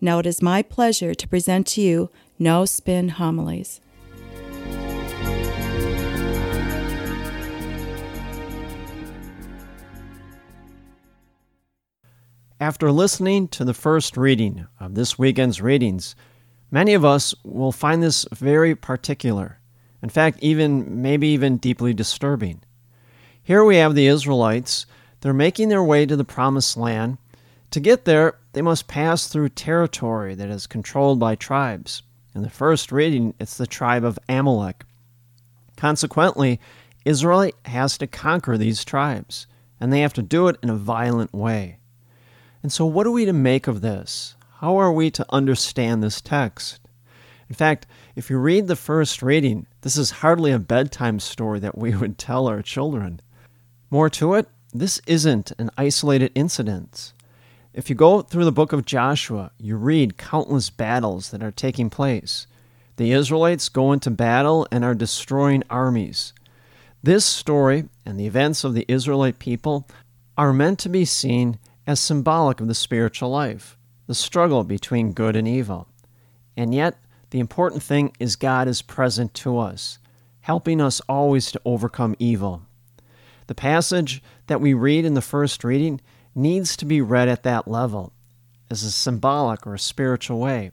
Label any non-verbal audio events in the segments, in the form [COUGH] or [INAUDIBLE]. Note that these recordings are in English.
Now it is my pleasure to present to you No Spin Homilies. After listening to the first reading of this weekend's readings, many of us will find this very particular. In fact, even maybe even deeply disturbing. Here we have the Israelites. They're making their way to the promised land. To get there, they must pass through territory that is controlled by tribes. In the first reading, it's the tribe of Amalek. Consequently, Israel has to conquer these tribes, and they have to do it in a violent way. And so, what are we to make of this? How are we to understand this text? In fact, if you read the first reading, this is hardly a bedtime story that we would [LAUGHS] tell our children. More to it, this isn't an isolated incident. If you go through the book of Joshua, you read countless battles that are taking place. The Israelites go into battle and are destroying armies. This story and the events of the Israelite people are meant to be seen as symbolic of the spiritual life, the struggle between good and evil. And yet, the important thing is God is present to us, helping us always to overcome evil. The passage that we read in the first reading needs to be read at that level, as a symbolic or a spiritual way.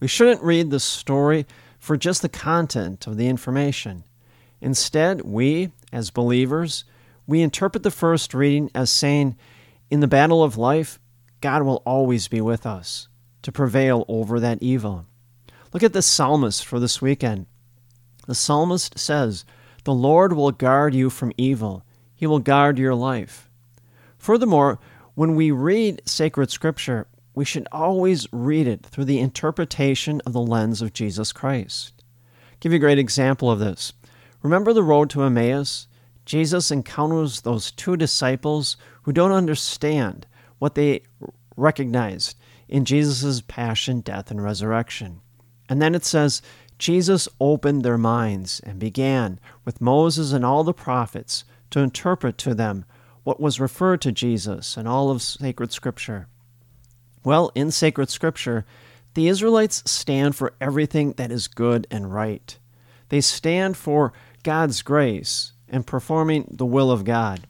We shouldn't read the story for just the content of the information. Instead, we, as believers, we interpret the first reading as saying, in the battle of life, God will always be with us to prevail over that evil. Look at the psalmist for this weekend. The psalmist says, The Lord will guard you from evil, He will guard your life. Furthermore, when we read sacred scripture, we should always read it through the interpretation of the lens of Jesus Christ. I'll give you a great example of this. Remember the road to Emmaus? Jesus encounters those two disciples who don't understand what they recognized in Jesus' passion, death, and resurrection. And then it says, Jesus opened their minds and began, with Moses and all the prophets, to interpret to them what was referred to Jesus and all of sacred scripture. Well, in sacred scripture, the Israelites stand for everything that is good and right. They stand for God's grace and performing the will of God.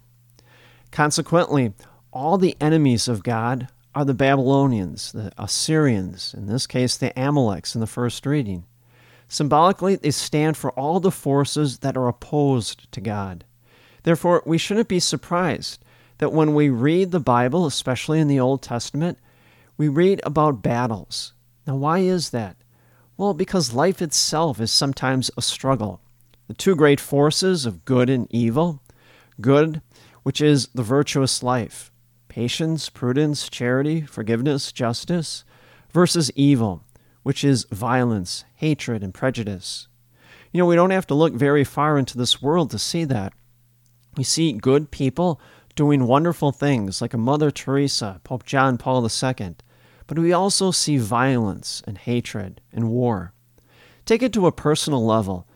Consequently, all the enemies of God are the Babylonians, the Assyrians, in this case, the Amaleks in the first reading. Symbolically, they stand for all the forces that are opposed to God. Therefore, we shouldn't be surprised that when we read the Bible, especially in the Old Testament, we read about battles. Now, why is that? Well, because life itself is sometimes a struggle. The two great forces of good and evil good, which is the virtuous life, patience, prudence, charity, forgiveness, justice, versus evil, which is violence, hatred, and prejudice. You know, we don't have to look very far into this world to see that. We see good people doing wonderful things like a Mother Teresa, Pope John Paul II, but we also see violence and hatred and war. Take it to a personal level.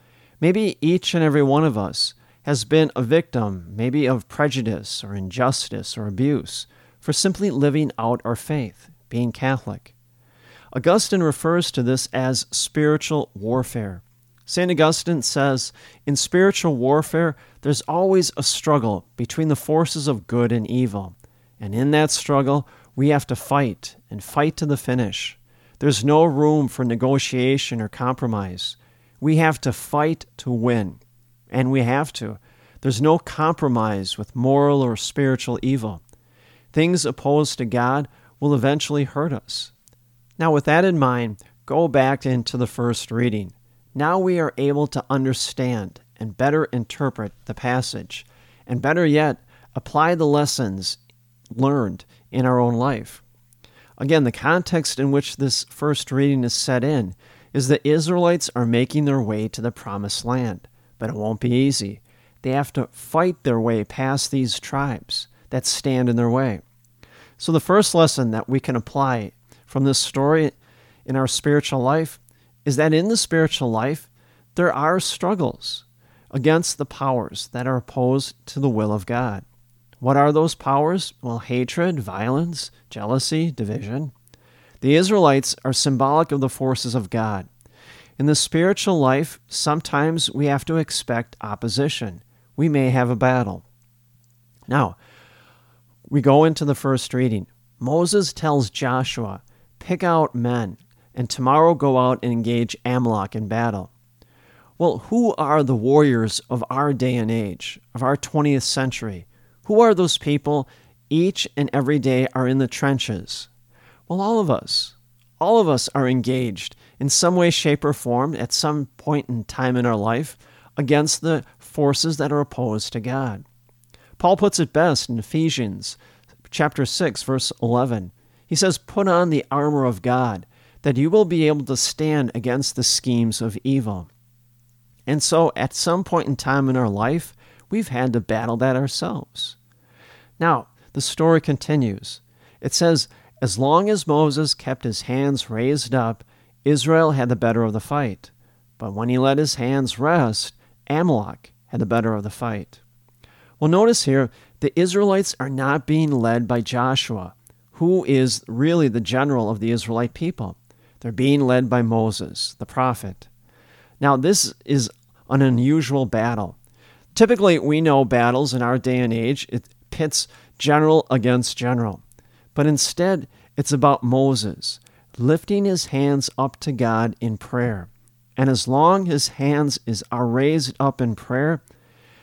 Maybe each and every one of us has been a victim, maybe of prejudice or injustice or abuse, for simply living out our faith, being Catholic. Augustine refers to this as spiritual warfare. St. Augustine says, In spiritual warfare, there's always a struggle between the forces of good and evil. And in that struggle, we have to fight and fight to the finish. There's no room for negotiation or compromise. We have to fight to win. And we have to. There's no compromise with moral or spiritual evil. Things opposed to God will eventually hurt us. Now, with that in mind, go back into the first reading. Now we are able to understand and better interpret the passage, and better yet, apply the lessons learned in our own life. Again, the context in which this first reading is set in is that Israelites are making their way to the promised land, but it won't be easy. They have to fight their way past these tribes that stand in their way. So, the first lesson that we can apply from this story in our spiritual life is that in the spiritual life, there are struggles against the powers that are opposed to the will of God. What are those powers? Well, hatred, violence, jealousy, division. The Israelites are symbolic of the forces of God. In the spiritual life, sometimes we have to expect opposition. We may have a battle. Now, we go into the first reading. Moses tells Joshua, Pick out men, and tomorrow go out and engage Amalek in battle. Well, who are the warriors of our day and age, of our 20th century? Who are those people each and every day are in the trenches? Well, all of us. All of us are engaged in some way, shape, or form at some point in time in our life against the forces that are opposed to God. Paul puts it best in Ephesians chapter 6 verse 11. He says, "Put on the armor of God, that you will be able to stand against the schemes of evil." And so at some point in time in our life, we've had to battle that ourselves. Now, the story continues. It says, As long as Moses kept his hands raised up, Israel had the better of the fight. But when he let his hands rest, Amalek had the better of the fight. Well, notice here, the Israelites are not being led by Joshua, who is really the general of the Israelite people. They're being led by Moses, the prophet. Now, this is an unusual battle. Typically, we know battles in our day and age, it pits general against general. But instead, it's about Moses lifting his hands up to God in prayer. And as long his hands is, are raised up in prayer,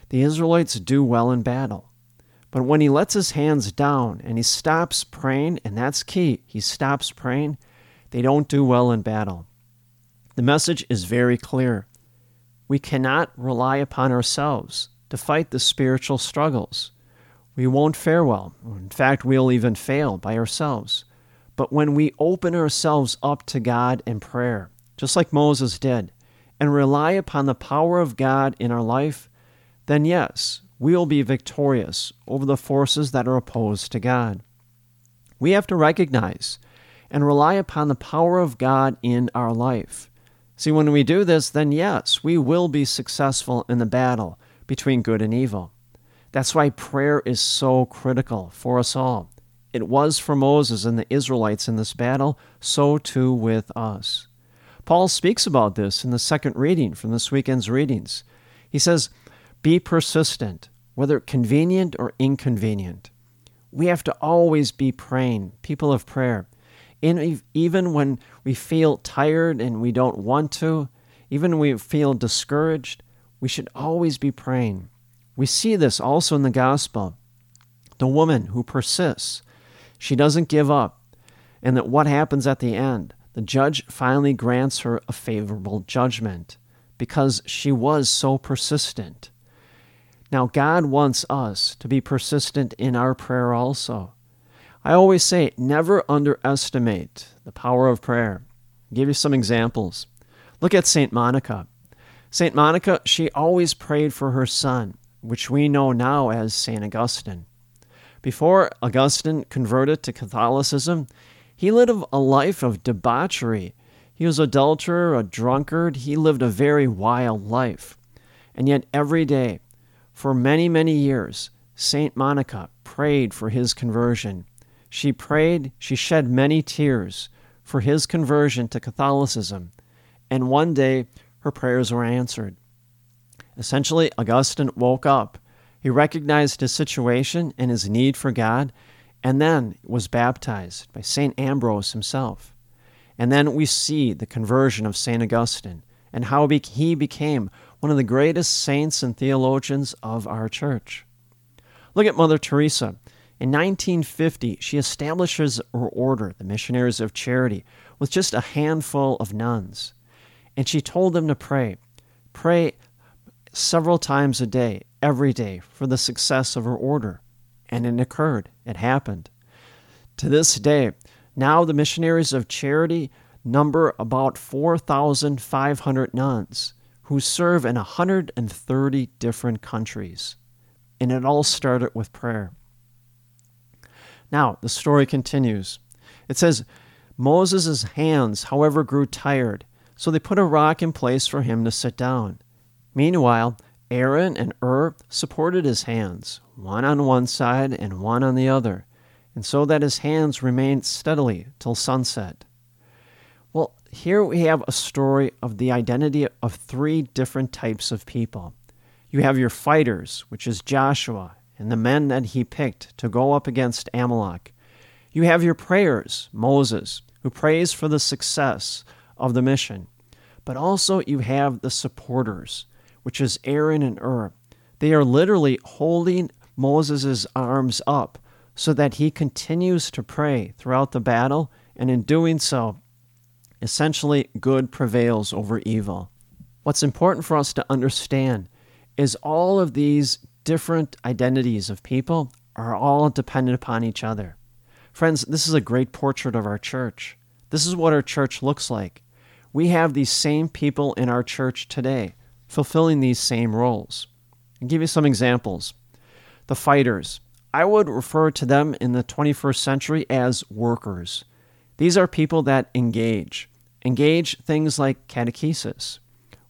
the Israelites do well in battle. But when he lets his hands down and he stops praying, and that's key, he stops praying, they don't do well in battle. The message is very clear. We cannot rely upon ourselves to fight the spiritual struggles. We won't fare well. In fact, we'll even fail by ourselves. But when we open ourselves up to God in prayer, just like Moses did, and rely upon the power of God in our life, then yes, we will be victorious over the forces that are opposed to God. We have to recognize and rely upon the power of God in our life. See, when we do this, then yes, we will be successful in the battle between good and evil. That's why prayer is so critical for us all. It was for Moses and the Israelites in this battle, so too with us. Paul speaks about this in the second reading from this weekend's readings. He says, Be persistent, whether convenient or inconvenient. We have to always be praying, people of prayer in, even when we feel tired and we don't want to, even when we feel discouraged, we should always be praying. We see this also in the gospel. The woman who persists, she doesn't give up. And that what happens at the end? The judge finally grants her a favorable judgment because she was so persistent. Now, God wants us to be persistent in our prayer also. I always say never underestimate the power of prayer. I'll give you some examples. Look at St. Monica. St. Monica, she always prayed for her son, which we know now as St. Augustine. Before Augustine converted to Catholicism, he lived a life of debauchery. He was adulterer, a drunkard. He lived a very wild life. And yet, every day, for many, many years, St. Monica prayed for his conversion. She prayed, she shed many tears for his conversion to Catholicism, and one day her prayers were answered. Essentially, Augustine woke up. He recognized his situation and his need for God, and then was baptized by St. Ambrose himself. And then we see the conversion of St. Augustine and how he became one of the greatest saints and theologians of our church. Look at Mother Teresa. In 1950, she establishes her order, the Missionaries of Charity, with just a handful of nuns. And she told them to pray. Pray several times a day, every day, for the success of her order. And it occurred. It happened. To this day, Now the missionaries of charity number about 4,500 nuns who serve in 130 different countries. And it all started with prayer. Now, the story continues. It says, Moses' hands, however, grew tired, so they put a rock in place for him to sit down. Meanwhile, Aaron and Hur supported his hands, one on one side and one on the other, and so that his hands remained steadily till sunset. Well, here we have a story of the identity of three different types of people. You have your fighters, which is Joshua, and the men that he picked to go up against Amalek. You have your prayers, Moses, who prays for the success of the mission. But also you have the supporters, which is Aaron and Hur. They are literally holding Moses' arms up so that he continues to pray throughout the battle, and in doing so, essentially good prevails over evil. What's important for us to understand is all of these different identities of people are all dependent upon each other. Friends, this is a great portrait of our church. This is what our church looks like. We have these same people in our church today fulfilling these same roles. I'll give you some examples. The fighters. I would refer to them in the 21st century as workers. These are people that engage. Engage things like catechesis.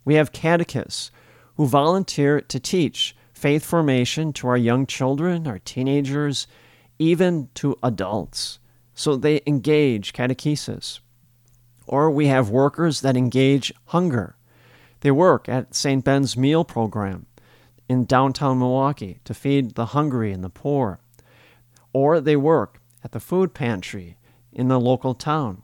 We have catechists who volunteer to teach faith formation to our young children, our teenagers, even to adults. So they engage catechesis. Or we have workers that engage hunger. They work at St. Ben's Meal Program in downtown Milwaukee to feed the hungry and the poor. Or they work at the food pantry in the local town.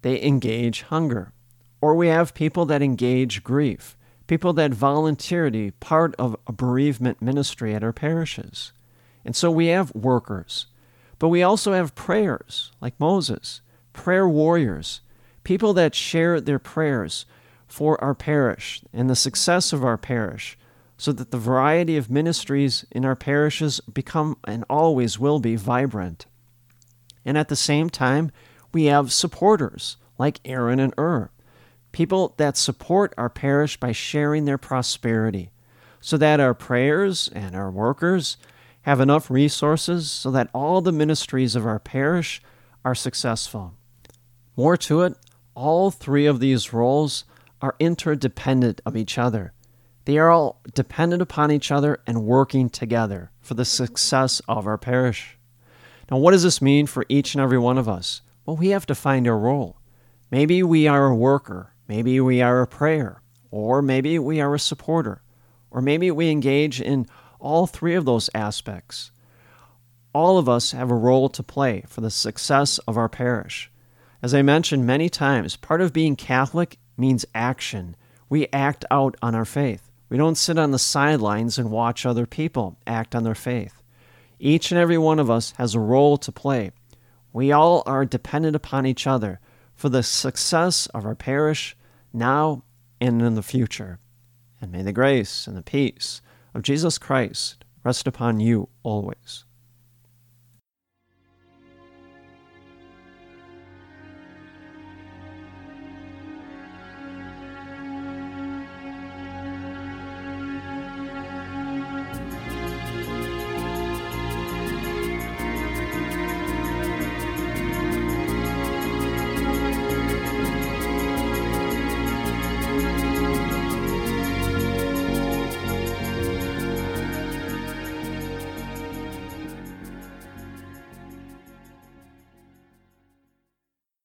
They engage hunger. Or we have people that engage grief, people that volunteer to be part of a bereavement ministry at our parishes. And so we have workers. But we also have prayers, like Moses, prayer warriors, people that share their prayers for our parish and the success of our parish, so that the variety of ministries in our parishes become and always will be vibrant. And at the same time, we have supporters like Aaron and Hur, people that support our parish by sharing their prosperity, so that our prayers and our workers have enough resources so that all the ministries of our parish are successful. More to it, all three of these roles are interdependent of each other. They are all dependent upon each other and working together for the success of our parish. Now, what does this mean for each and every one of us? Well, we have to find our role. Maybe we are a worker, maybe we are a prayer, or maybe we are a supporter, or maybe we engage in all three of those aspects. All of us have a role to play for the success of our parish. As I mentioned many times, part of being Catholic means action. We act out on our faith. We don't sit on the sidelines and watch other people act on their faith. Each and every one of us has a role to play. We all are dependent upon each other for the success of our parish now and in the future. And may the grace and the peace of Jesus Christ rest upon you always.